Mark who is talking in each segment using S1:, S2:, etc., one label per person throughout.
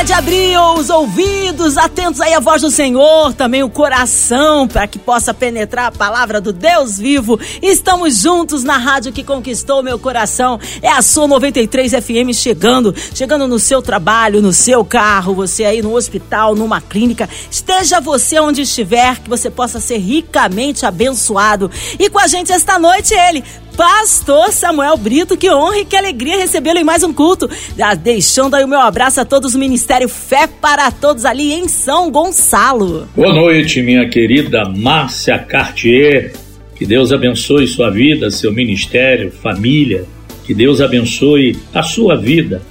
S1: Hora de abrir os ouvidos, atentos aí à voz do Senhor, também o coração, para que possa penetrar a palavra do Deus vivo. Estamos juntos na rádio que conquistou meu coração. É a sua 93 FM chegando, chegando no seu trabalho, no seu carro, você aí no hospital, numa clínica. Esteja você onde estiver, que você possa ser ricamente abençoado. E com a gente esta noite ele, Pastor Samuel Brito, que honra e que alegria recebê-lo em mais um culto. Deixando aí o meu abraço a todos do Ministério Fé para Todos ali em São Gonçalo.
S2: Boa noite, minha querida Márcia Cartier. Que Deus abençoe sua vida, seu ministério, família. Que Deus abençoe a sua vida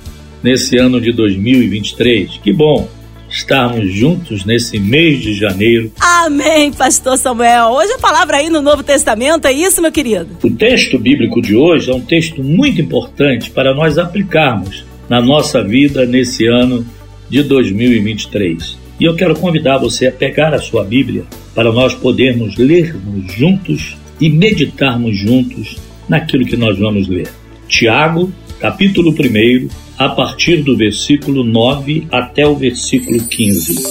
S2: nesse ano de 2023. Que bom estarmos juntos nesse mês de janeiro.
S1: Amém, Pastor Samuel. Hoje a palavra aí no Novo Testamento, é isso, meu querido?
S2: O texto bíblico de hoje é um texto muito importante para nós aplicarmos na nossa vida nesse ano de 2023. E eu quero convidar você a pegar a sua Bíblia para nós podermos lermos juntos e meditarmos juntos naquilo que nós vamos ler. Tiago, capítulo 1, a partir do versículo 9 até o versículo 15.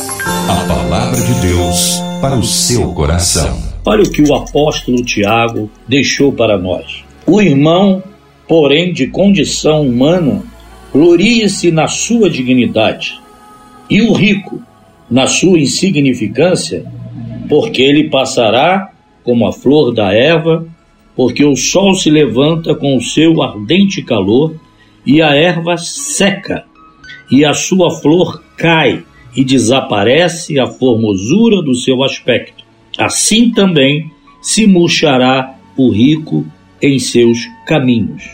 S3: A palavra de Deus para o seu coração.
S2: Olha o que o apóstolo Tiago deixou para nós. O irmão, porém, de condição humana, glorie-se na sua dignidade, e o rico na sua insignificância, porque ele passará como a flor da erva, porque o sol se levanta com o seu ardente calor e a erva seca, e a sua flor cai, e desaparece a formosura do seu aspecto. Assim também se murchará o rico em seus caminhos.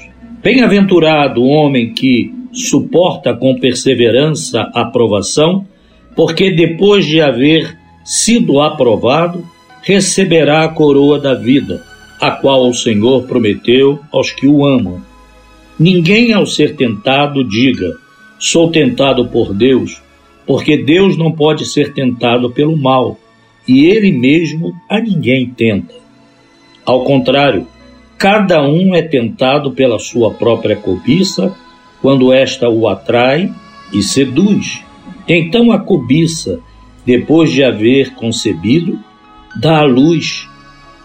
S2: Bem-aventurado o homem que suporta com perseverança a provação, porque depois de haver sido aprovado, receberá a coroa da vida, a qual o Senhor prometeu aos que o amam. Ninguém, ao ser tentado, diga: sou tentado por Deus, porque Deus não pode ser tentado pelo mal, e Ele mesmo a ninguém tenta. Ao contrário, cada um é tentado pela sua própria cobiça, quando esta o atrai e seduz. Então a cobiça, depois de haver concebido, dá a luz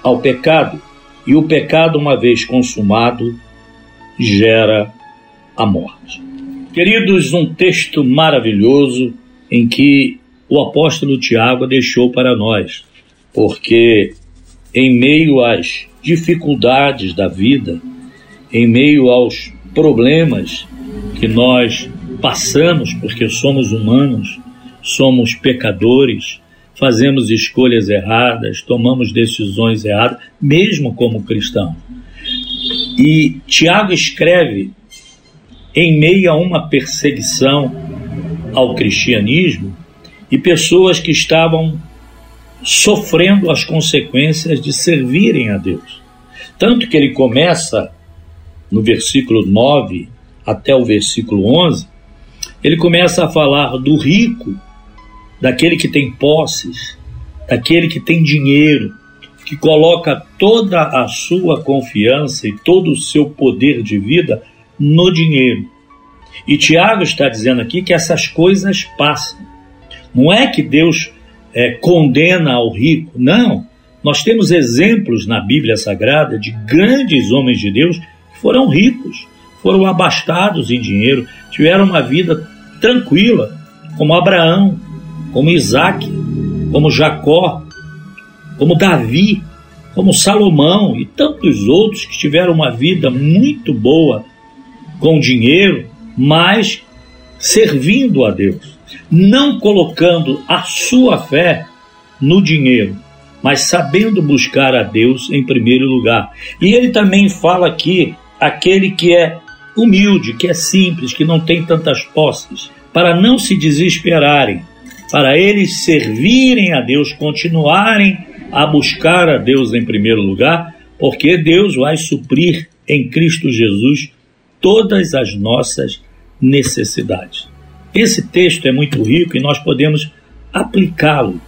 S2: ao pecado, e o pecado, uma vez consumado, gera a morte. Queridos, um texto maravilhoso em que o apóstolo Tiago deixou para nós, porque em meio às dificuldades da vida, em meio aos problemas que nós passamos, porque somos humanos, somos pecadores, fazemos escolhas erradas, tomamos decisões erradas, mesmo como cristãos. E Tiago escreve em meio a uma perseguição ao cristianismo e pessoas que estavam sofrendo as consequências de servirem a Deus. Tanto que ele começa no versículo 9 até o versículo 11, ele começa a falar do rico, daquele que tem posses, daquele que tem dinheiro, que coloca toda a sua confiança e todo o seu poder de vida no dinheiro. E Tiago está dizendo aqui que essas coisas passam. Não é que Deus é, condena ao rico, não. Nós temos exemplos na Bíblia Sagrada de grandes homens de Deus que foram ricos, foram abastados em dinheiro, tiveram uma vida tranquila, como Abraão, como Isaac, como Jacó, como Davi, como Salomão e tantos outros que tiveram uma vida muito boa com dinheiro, mas servindo a Deus, não colocando a sua fé no dinheiro, mas sabendo buscar a Deus em primeiro lugar. E ele também fala aqui aquele que é humilde, que é simples, que não tem tantas posses, para não se desesperarem, para eles servirem a Deus, continuarem a buscar a Deus em primeiro lugar, porque Deus vai suprir em Cristo Jesus todas as nossas necessidades. Esse texto é muito rico e nós podemos aplicá-lo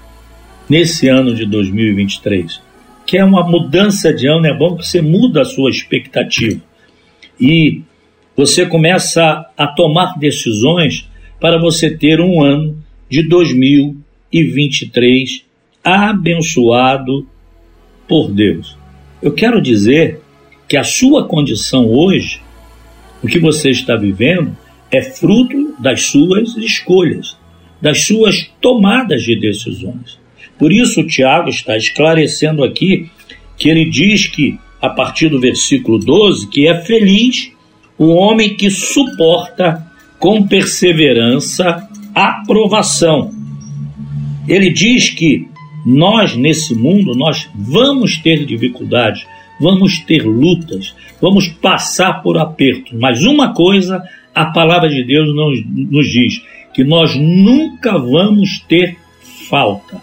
S2: nesse ano de 2023, que é uma mudança de ano, é bom que você muda a sua expectativa e você começa a tomar decisões para você ter um ano de 2023 abençoado por Deus. Eu quero dizer que a sua condição hoje, o que você está vivendo, é fruto das suas escolhas, das suas tomadas de decisões. Por isso, o Tiago está esclarecendo aqui que ele diz que, a partir do versículo 12, que é feliz o homem que suporta com perseverança a provação. Ele diz que nós nesse mundo nós vamos ter dificuldades, vamos ter lutas, vamos passar por apertos, mas uma coisa a palavra de Deus nos, nos diz: que nós nunca vamos ter falta.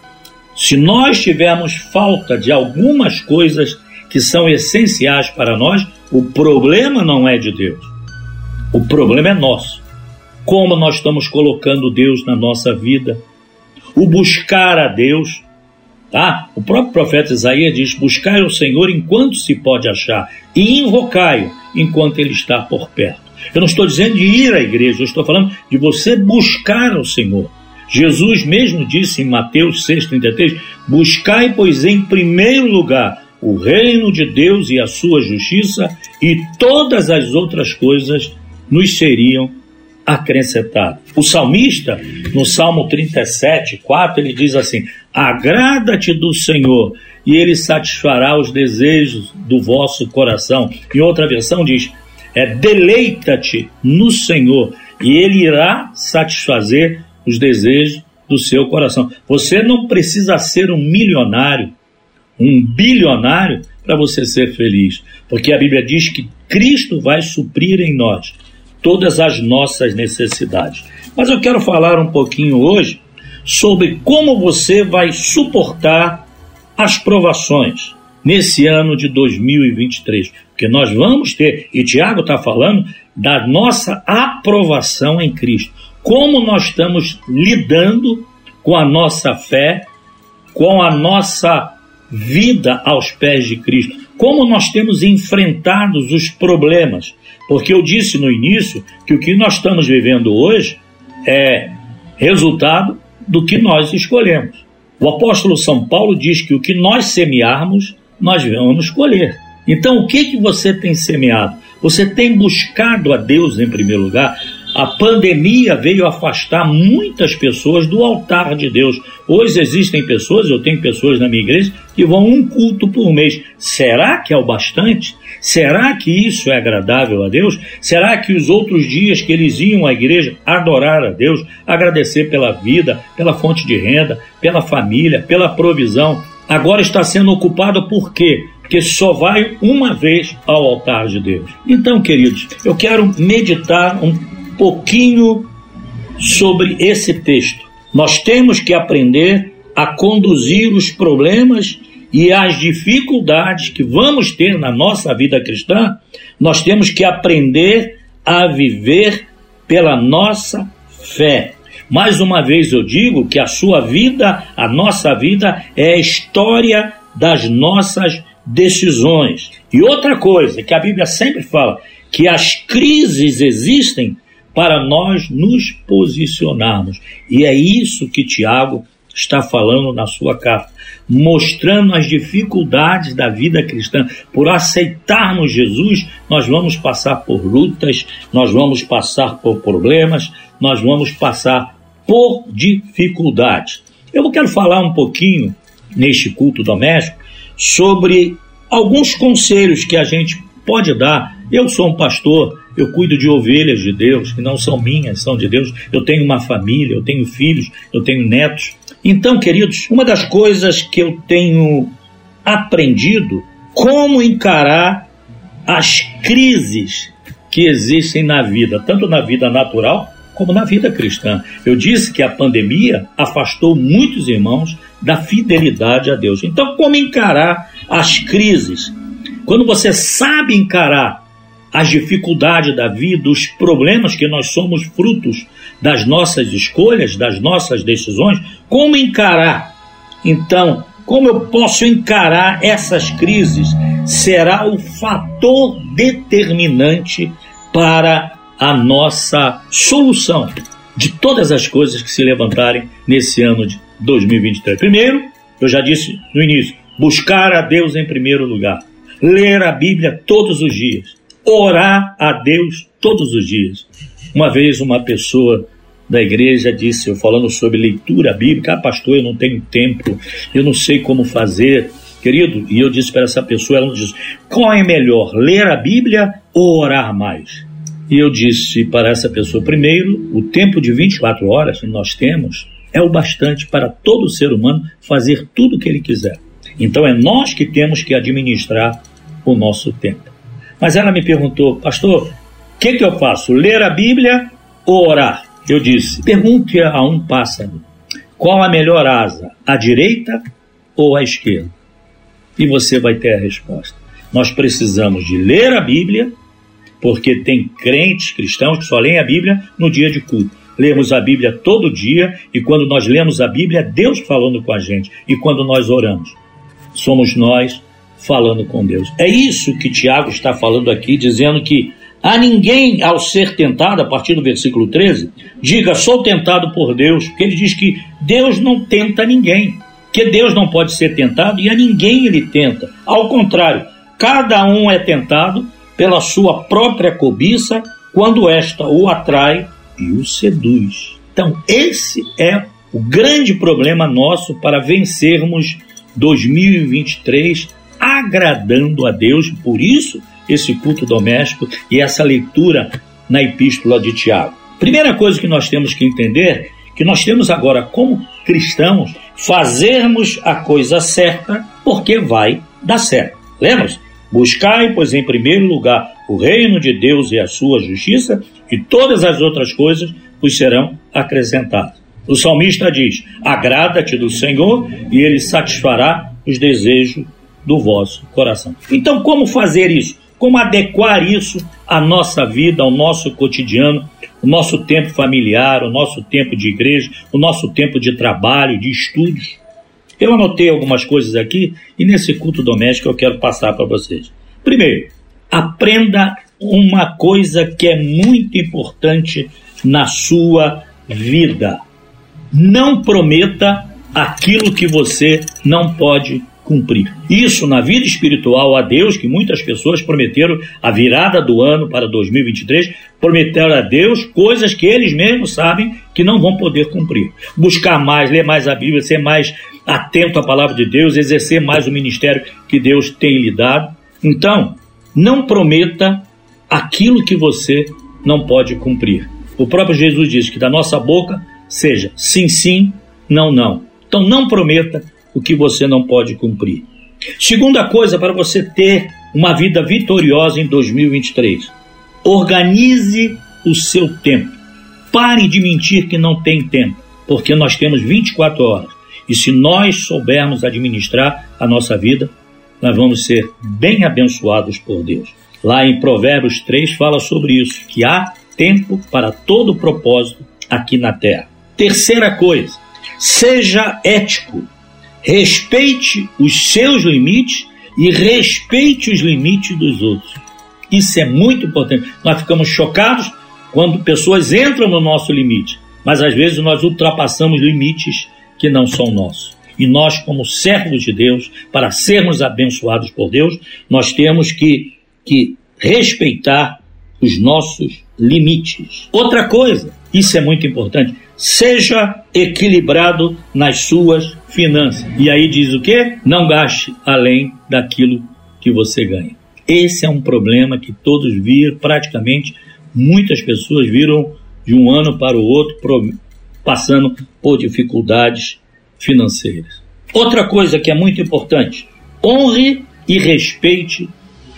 S2: Se nós tivermos falta de algumas coisas que são essenciais para nós, o problema não é de Deus. O problema é nosso. Como nós estamos colocando Deus na nossa vida, o buscar a Deus, tá? O próprio profeta Isaías diz: Buscai o Senhor enquanto se pode achar, e invocai-o enquanto ele está por perto. Eu não estou dizendo de ir à igreja, eu estou falando de você buscar o Senhor. Jesus mesmo disse em Mateus 6,33: Buscai, pois, em primeiro lugar o reino de Deus e a sua justiça, e todas as outras coisas nos seriam acrescentadas. O salmista, no Salmo 37, 4, ele diz assim: Agrada-te do Senhor, e ele satisfará os desejos do vosso coração. Em outra versão diz: é deleita-te no Senhor e Ele irá satisfazer os desejos do seu coração. Você não precisa ser um milionário, um bilionário para você ser feliz, porque a Bíblia diz que Cristo vai suprir em nós todas as nossas necessidades. Mas eu quero falar um pouquinho hoje sobre como você vai suportar as provações nesse ano de 2023. Porque nós vamos ter, e Tiago está falando da nossa aprovação em Cristo. Como nós estamos lidando com a nossa fé, com a nossa vida aos pés de Cristo. Como nós temos enfrentado os problemas. Porque eu disse no início que o que nós estamos vivendo hoje é resultado do que nós escolhemos. O apóstolo São Paulo diz que o que nós semearmos, nós vamos colher. Então, o que, que você tem semeado? Você tem buscado a Deus em primeiro lugar? A pandemia veio afastar muitas pessoas do altar de Deus. Hoje existem pessoas, eu tenho pessoas na minha igreja, que vão um culto por mês. Será que é o bastante? Será que isso é agradável a Deus? Será que os outros dias que eles iam à igreja adorar a Deus, agradecer pela vida, pela fonte de renda, pela família, pela provisão, agora está sendo ocupado por quê? Porque só vai uma vez ao altar de Deus. Então, queridos, eu quero meditar um pouquinho sobre esse texto. Nós temos que aprender a conduzir os problemas e as dificuldades que vamos ter na nossa vida cristã, nós temos que aprender a viver pela nossa fé. Mais uma vez eu digo que a sua vida, a nossa vida, é a história das nossas decisões. E outra coisa que a Bíblia sempre fala, que as crises existem para nós nos posicionarmos. E é isso que Tiago está falando na sua carta, mostrando as dificuldades da vida cristã. Por aceitarmos Jesus, nós vamos passar por lutas, nós vamos passar por problemas, nós vamos passar por dificuldades. Eu quero falar um pouquinho neste culto doméstico sobre alguns conselhos que a gente pode dar. Eu sou um pastor, eu cuido de ovelhas de Deus, que não são minhas, são de Deus. Eu tenho uma família, eu tenho filhos, eu tenho netos. Então, queridos, uma das coisas que eu tenho aprendido como encarar as crises que existem na vida, tanto na vida natural como na vida cristã. Eu disse que a pandemia afastou muitos irmãos da fidelidade a Deus. Então, como encarar as crises? Quando você sabe encarar as dificuldades da vida, os problemas que nós somos frutos das nossas escolhas, das nossas decisões, como encarar? Então, como eu posso encarar essas crises? Será o fator determinante para a nossa solução de todas as coisas que se levantarem nesse ano de 2023. Primeiro, eu já disse no início, buscar a Deus em primeiro lugar, ler a Bíblia todos os dias, orar a Deus todos os dias. Uma vez uma pessoa da igreja disse, eu falando sobre leitura bíblica, ah, pastor, eu não tenho tempo, eu não sei como fazer, querido. E eu disse para essa pessoa, ela disse, qual é melhor, ler a Bíblia ou orar mais? E eu disse para essa pessoa, primeiro, o tempo de 24 horas que nós temos é o bastante para todo ser humano fazer tudo o que ele quiser. Então é nós que temos que administrar o nosso tempo. Mas ela me perguntou, pastor, o que, que eu faço? Ler a Bíblia ou orar? Eu disse: pergunte a um pássaro qual a melhor asa, a direita ou a esquerda? E você vai ter a resposta. Nós precisamos de ler a Bíblia, porque tem crentes cristãos que só leem a Bíblia no dia de culto. Lemos a Bíblia todo dia e quando nós lemos a Bíblia, é Deus falando com a gente. E quando nós oramos, somos nós falando com Deus. É isso que Tiago está falando aqui, dizendo que a ninguém, ao ser tentado, a partir do versículo 13, diga, sou tentado por Deus, porque ele diz que Deus não tenta ninguém, que Deus não pode ser tentado e a ninguém ele tenta. Ao contrário, cada um é tentado pela sua própria cobiça, quando esta o atrai e o seduz. Então, esse é o grande problema nosso para vencermos 2023 agradando a Deus, por isso esse culto doméstico e essa leitura na epístola de Tiago. Primeira coisa que nós temos que entender que nós temos agora como cristãos fazermos a coisa certa porque vai dar certo. Lembra-se? Buscai, pois, em primeiro lugar o reino de Deus e a sua justiça, e todas as outras coisas vos serão acrescentadas. O salmista diz: Agrada-te do Senhor, e ele satisfará os desejos do vosso coração. Então, como fazer isso? Como adequar isso à nossa vida, ao nosso cotidiano, o nosso tempo familiar, o nosso tempo de igreja, o nosso tempo de trabalho, de estudos? Eu anotei algumas coisas aqui e nesse culto doméstico eu quero passar para vocês. Primeiro, aprenda uma coisa que é muito importante na sua vida. Não prometa aquilo que você não pode cumprir. Isso na vida espiritual a Deus, que muitas pessoas prometeram a virada do ano para 2023, prometeram a Deus coisas que eles mesmos sabem que não vão poder cumprir. Buscar mais, ler mais a Bíblia, ser mais atento à palavra de Deus, exercer mais o ministério que Deus tem lhe dado. Então, não prometa aquilo que você não pode cumprir. O próprio Jesus disse que da nossa boca seja sim, sim, não, não. Então não prometa o que você não pode cumprir. Segunda coisa para você ter uma vida vitoriosa em 2023: organize o seu tempo. Pare de mentir que não tem tempo, porque nós temos 24 horas. E se nós soubermos administrar a nossa vida, nós vamos ser bem abençoados por Deus. Lá em Provérbios 3 fala sobre isso, que há tempo para todo propósito aqui na terra. Terceira coisa, seja ético respeite os seus limites e respeite os limites dos outros. Isso é muito importante. Nós ficamos chocados quando pessoas entram no nosso limite, mas às vezes nós ultrapassamos limites que não são nossos. E nós, como servos de Deus, para sermos abençoados por Deus, nós temos que, que respeitar os nossos limites. Outra coisa, isso é muito importante, seja equilibrado nas suas finanças. E aí diz o quê? Não gaste além daquilo que você ganha. Esse é um problema que todos viram, praticamente muitas pessoas viram de um ano para o outro, passando por dificuldades financeiras. Outra coisa que é muito importante: honre e respeite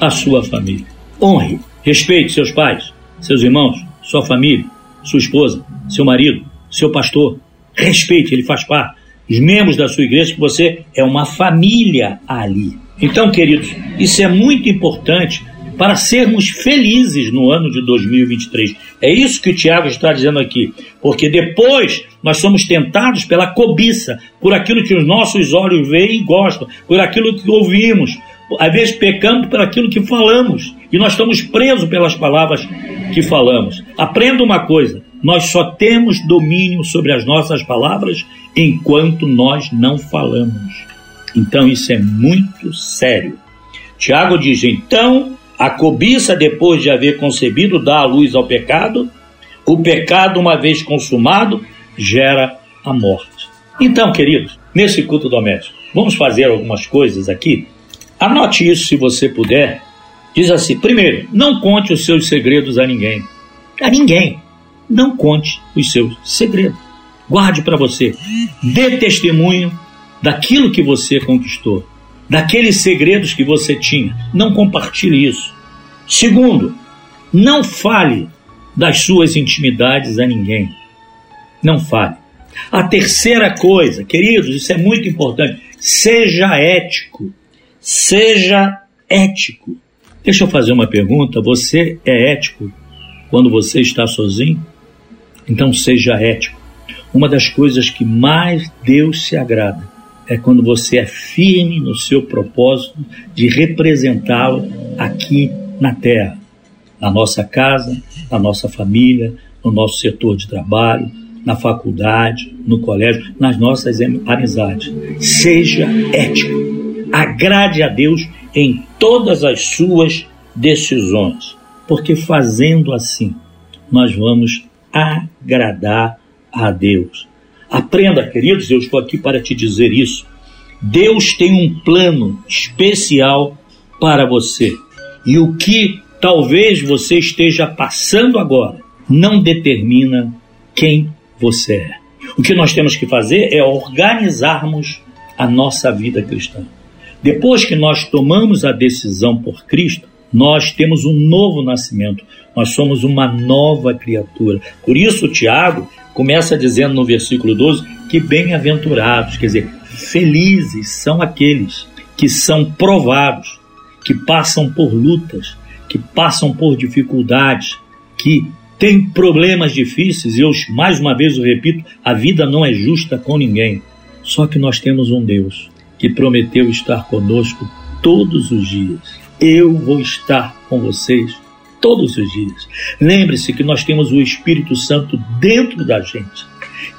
S2: a sua família. Honre, respeite seus pais, seus irmãos, sua família, sua esposa, seu marido, seu pastor. Respeite, ele faz parte. Os membros da sua igreja, que você é uma família ali. Então, queridos, isso é muito importante para sermos felizes no ano de 2023. É isso que o Tiago está dizendo aqui, porque depois nós somos tentados pela cobiça, por aquilo que os nossos olhos veem e gostam, por aquilo que ouvimos. Às vezes pecamos por aquilo que falamos e nós estamos presos pelas palavras que falamos. Aprenda uma coisa: nós só temos domínio sobre as nossas palavras enquanto nós não falamos. Então isso é muito sério. Tiago diz: então a cobiça, depois de haver concebido, dá a luz ao pecado. O pecado, uma vez consumado, gera a morte. Então, queridos, nesse culto doméstico, vamos fazer algumas coisas aqui. Anote isso se você puder. Diz assim: primeiro, não conte os seus segredos a ninguém. A ninguém. Não conte os seus segredos. Guarde para você. Dê testemunho daquilo que você conquistou daqueles segredos que você tinha. Não compartilhe isso. Segundo, não fale das suas intimidades a ninguém. Não fale. A terceira coisa, queridos, isso é muito importante. Seja ético. Seja ético. Deixa eu fazer uma pergunta. Você é ético quando você está sozinho? Então seja ético. Uma das coisas que mais Deus se agrada é quando você é firme no seu propósito de representá-lo aqui na terra, na nossa casa, na nossa família, no nosso setor de trabalho, na faculdade, no colégio, nas nossas amizades. Seja ético. Agrade a Deus em todas as suas decisões, porque fazendo assim, nós vamos agradar a Deus. Aprenda, queridos, eu estou aqui para te dizer isso. Deus tem um plano especial para você. E o que talvez você esteja passando agora não determina quem você é. O que nós temos que fazer é organizarmos a nossa vida cristã. Depois que nós tomamos a decisão por Cristo, nós temos um novo nascimento, nós somos uma nova criatura. Por isso, Tiago começa dizendo no versículo 12 que bem-aventurados, quer dizer, felizes são aqueles que são provados, que passam por lutas, que passam por dificuldades, que têm problemas difíceis, eu mais uma vez eu repito, a vida não é justa com ninguém. Só que nós temos um Deus que prometeu estar conosco todos os dias eu vou estar com vocês todos os dias. Lembre-se que nós temos o Espírito Santo dentro da gente,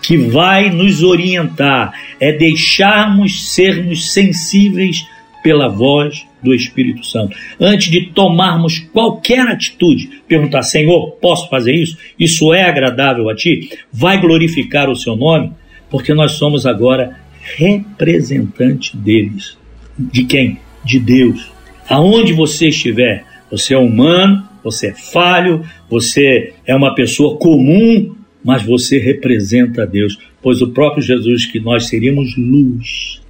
S2: que vai nos orientar, é deixarmos sermos sensíveis pela voz do Espírito Santo. Antes de tomarmos qualquer atitude, perguntar: Senhor, posso fazer isso? Isso é agradável a ti? Vai glorificar o seu nome? Porque nós somos agora representante deles. De quem? De Deus aonde você estiver, você é humano, você é falho, você é uma pessoa comum, mas você representa Deus, pois o próprio Jesus que nós seríamos luz,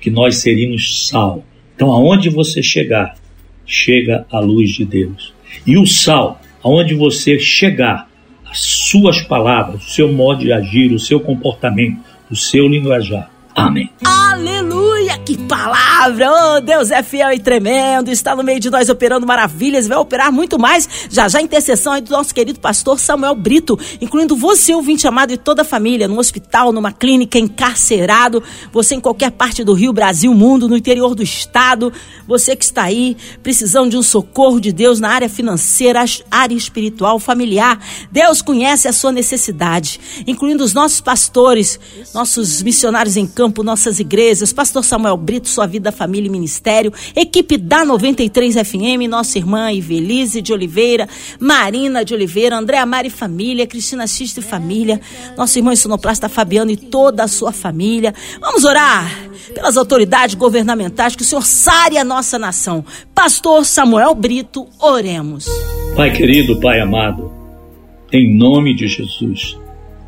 S2: que nós seríamos sal. Então, aonde você chegar, chega a luz de Deus. E o sal, aonde você chegar, as suas palavras, o seu modo de agir, o seu comportamento, o seu linguajar. Amém.
S1: Aleluia! que palavra! Oh, Deus é fiel e tremendo, está no meio de nós operando maravilhas, vai operar muito mais. Já já intercessão aí do nosso querido pastor Samuel Brito, incluindo você, ouvinte amado, e toda a família, no hospital, numa clínica, encarcerado, você em qualquer parte do Rio, Brasil, mundo, no interior do estado, você que está aí precisando de um socorro de Deus na área financeira, área espiritual, familiar. Deus conhece a sua necessidade, incluindo os nossos pastores, nossos missionários em campo, nossas igrejas, pastor Samuel Samuel Brito, Sua Vida, Família e Ministério, equipe da 93 FM, nossa irmã Ivelise de Oliveira, Marina de Oliveira, Andréa Mari Família, Cristina Xista e Família, nosso irmão sonoplasta Fabiano e toda a sua família. Vamos orar pelas autoridades governamentais, que o Senhor sare a nossa nação. Pastor Samuel Brito, oremos.
S2: Pai querido, Pai amado, em nome de Jesus,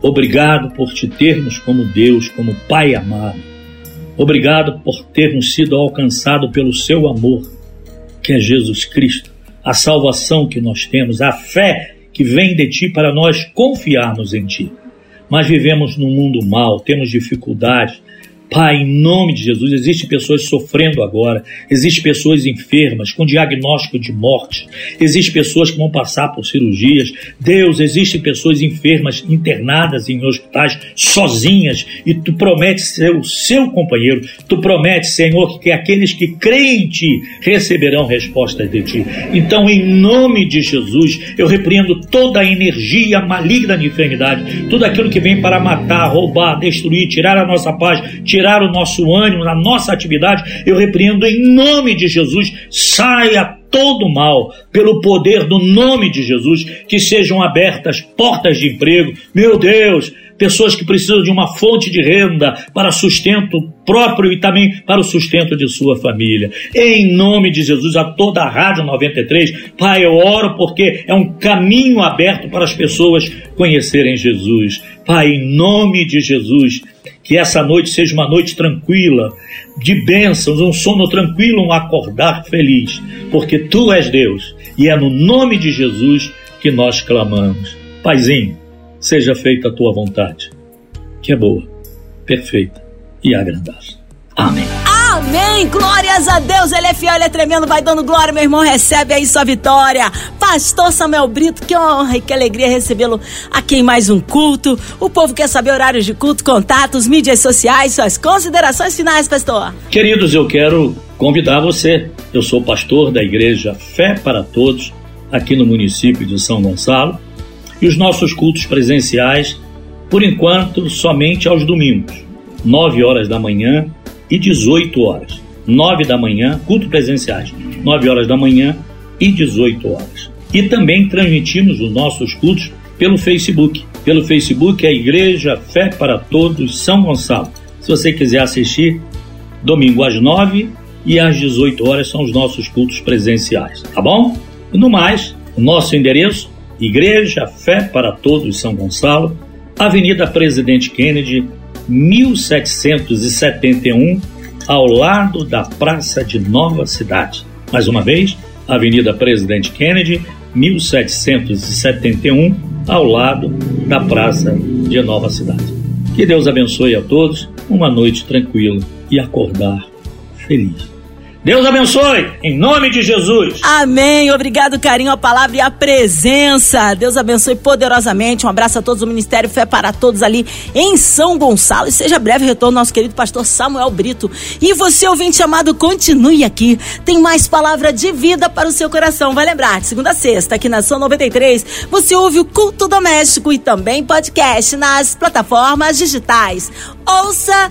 S2: obrigado por te termos como Deus, como Pai amado. Obrigado por termos sido alcançados pelo seu amor, que é Jesus Cristo, a salvação que nós temos, a fé que vem de ti para nós confiarmos em ti. Mas vivemos num mundo mau, temos dificuldades, Pai, em nome de Jesus, existem pessoas sofrendo agora, existem pessoas enfermas, com diagnóstico de morte, existem pessoas que vão passar por cirurgias. Deus, existem pessoas enfermas, internadas em hospitais, sozinhas, e tu prometes ser o seu companheiro, tu prometes, Senhor, que aqueles que creem em ti receberão respostas de ti. Então, em nome de Jesus, eu repreendo toda a energia maligna de enfermidade, tudo aquilo que vem para matar, roubar, destruir, tirar a nossa paz, tirar o nosso ânimo, na nossa atividade, eu repreendo em nome de Jesus, saia todo mal, pelo poder do nome de Jesus, que sejam abertas portas de emprego. Meu Deus, pessoas que precisam de uma fonte de renda para sustento próprio e também para o sustento de sua família. Em nome de Jesus, a toda a Rádio 93, Pai, eu oro porque é um caminho aberto para as pessoas conhecerem Jesus. Pai, em nome de Jesus, que essa noite seja uma noite tranquila, de bênçãos, um sono tranquilo, um acordar feliz, porque Tu és Deus e é no nome de Jesus que nós clamamos. Paizinho, seja feita a Tua vontade, que é boa, perfeita e agradável. Amém.
S1: Amém. Glórias a Deus. Ele é fiel, ele é tremendo. Vai dando glória, meu irmão. Recebe aí sua vitória. Pastor Samuel Brito, que honra e que alegria recebê-lo aqui em mais um culto. O povo quer saber horários de culto, contatos, mídias sociais, suas considerações finais, pastor.
S2: Queridos, eu quero convidar você. Eu sou pastor da igreja Fé para Todos, aqui no município de São Gonçalo. E os nossos cultos presenciais, por enquanto, somente aos domingos, 9 horas da manhã e 18 horas. 9 da manhã, culto presenciais, 9 horas da manhã e 18 horas. E também transmitimos os nossos cultos pelo Facebook. Pelo Facebook, a Igreja Fé para Todos São Gonçalo. Se você quiser assistir, domingo às 9 e às 18 horas são os nossos cultos presenciais, tá bom? E no mais, o nosso endereço, Igreja Fé para Todos São Gonçalo, Avenida Presidente Kennedy, 1771, ao lado da Praça de Nova Cidade. Mais uma vez, Avenida Presidente Kennedy, 1771, ao lado da Praça de Nova Cidade. Que Deus abençoe a todos, uma noite tranquila e acordar feliz. Deus abençoe, em nome de Jesus.
S1: Amém. Obrigado, carinho, a palavra e a presença. Deus abençoe poderosamente. Um abraço a todos do Ministério Fé para Todos ali em São Gonçalo. E seja breve retorno nosso querido pastor Samuel Brito. E você, ouvinte chamado, continue aqui. Tem mais palavra de vida para o seu coração. Vai lembrar, de segunda a sexta, aqui na São 93, você ouve o Culto Doméstico e também podcast nas plataformas digitais. Ouça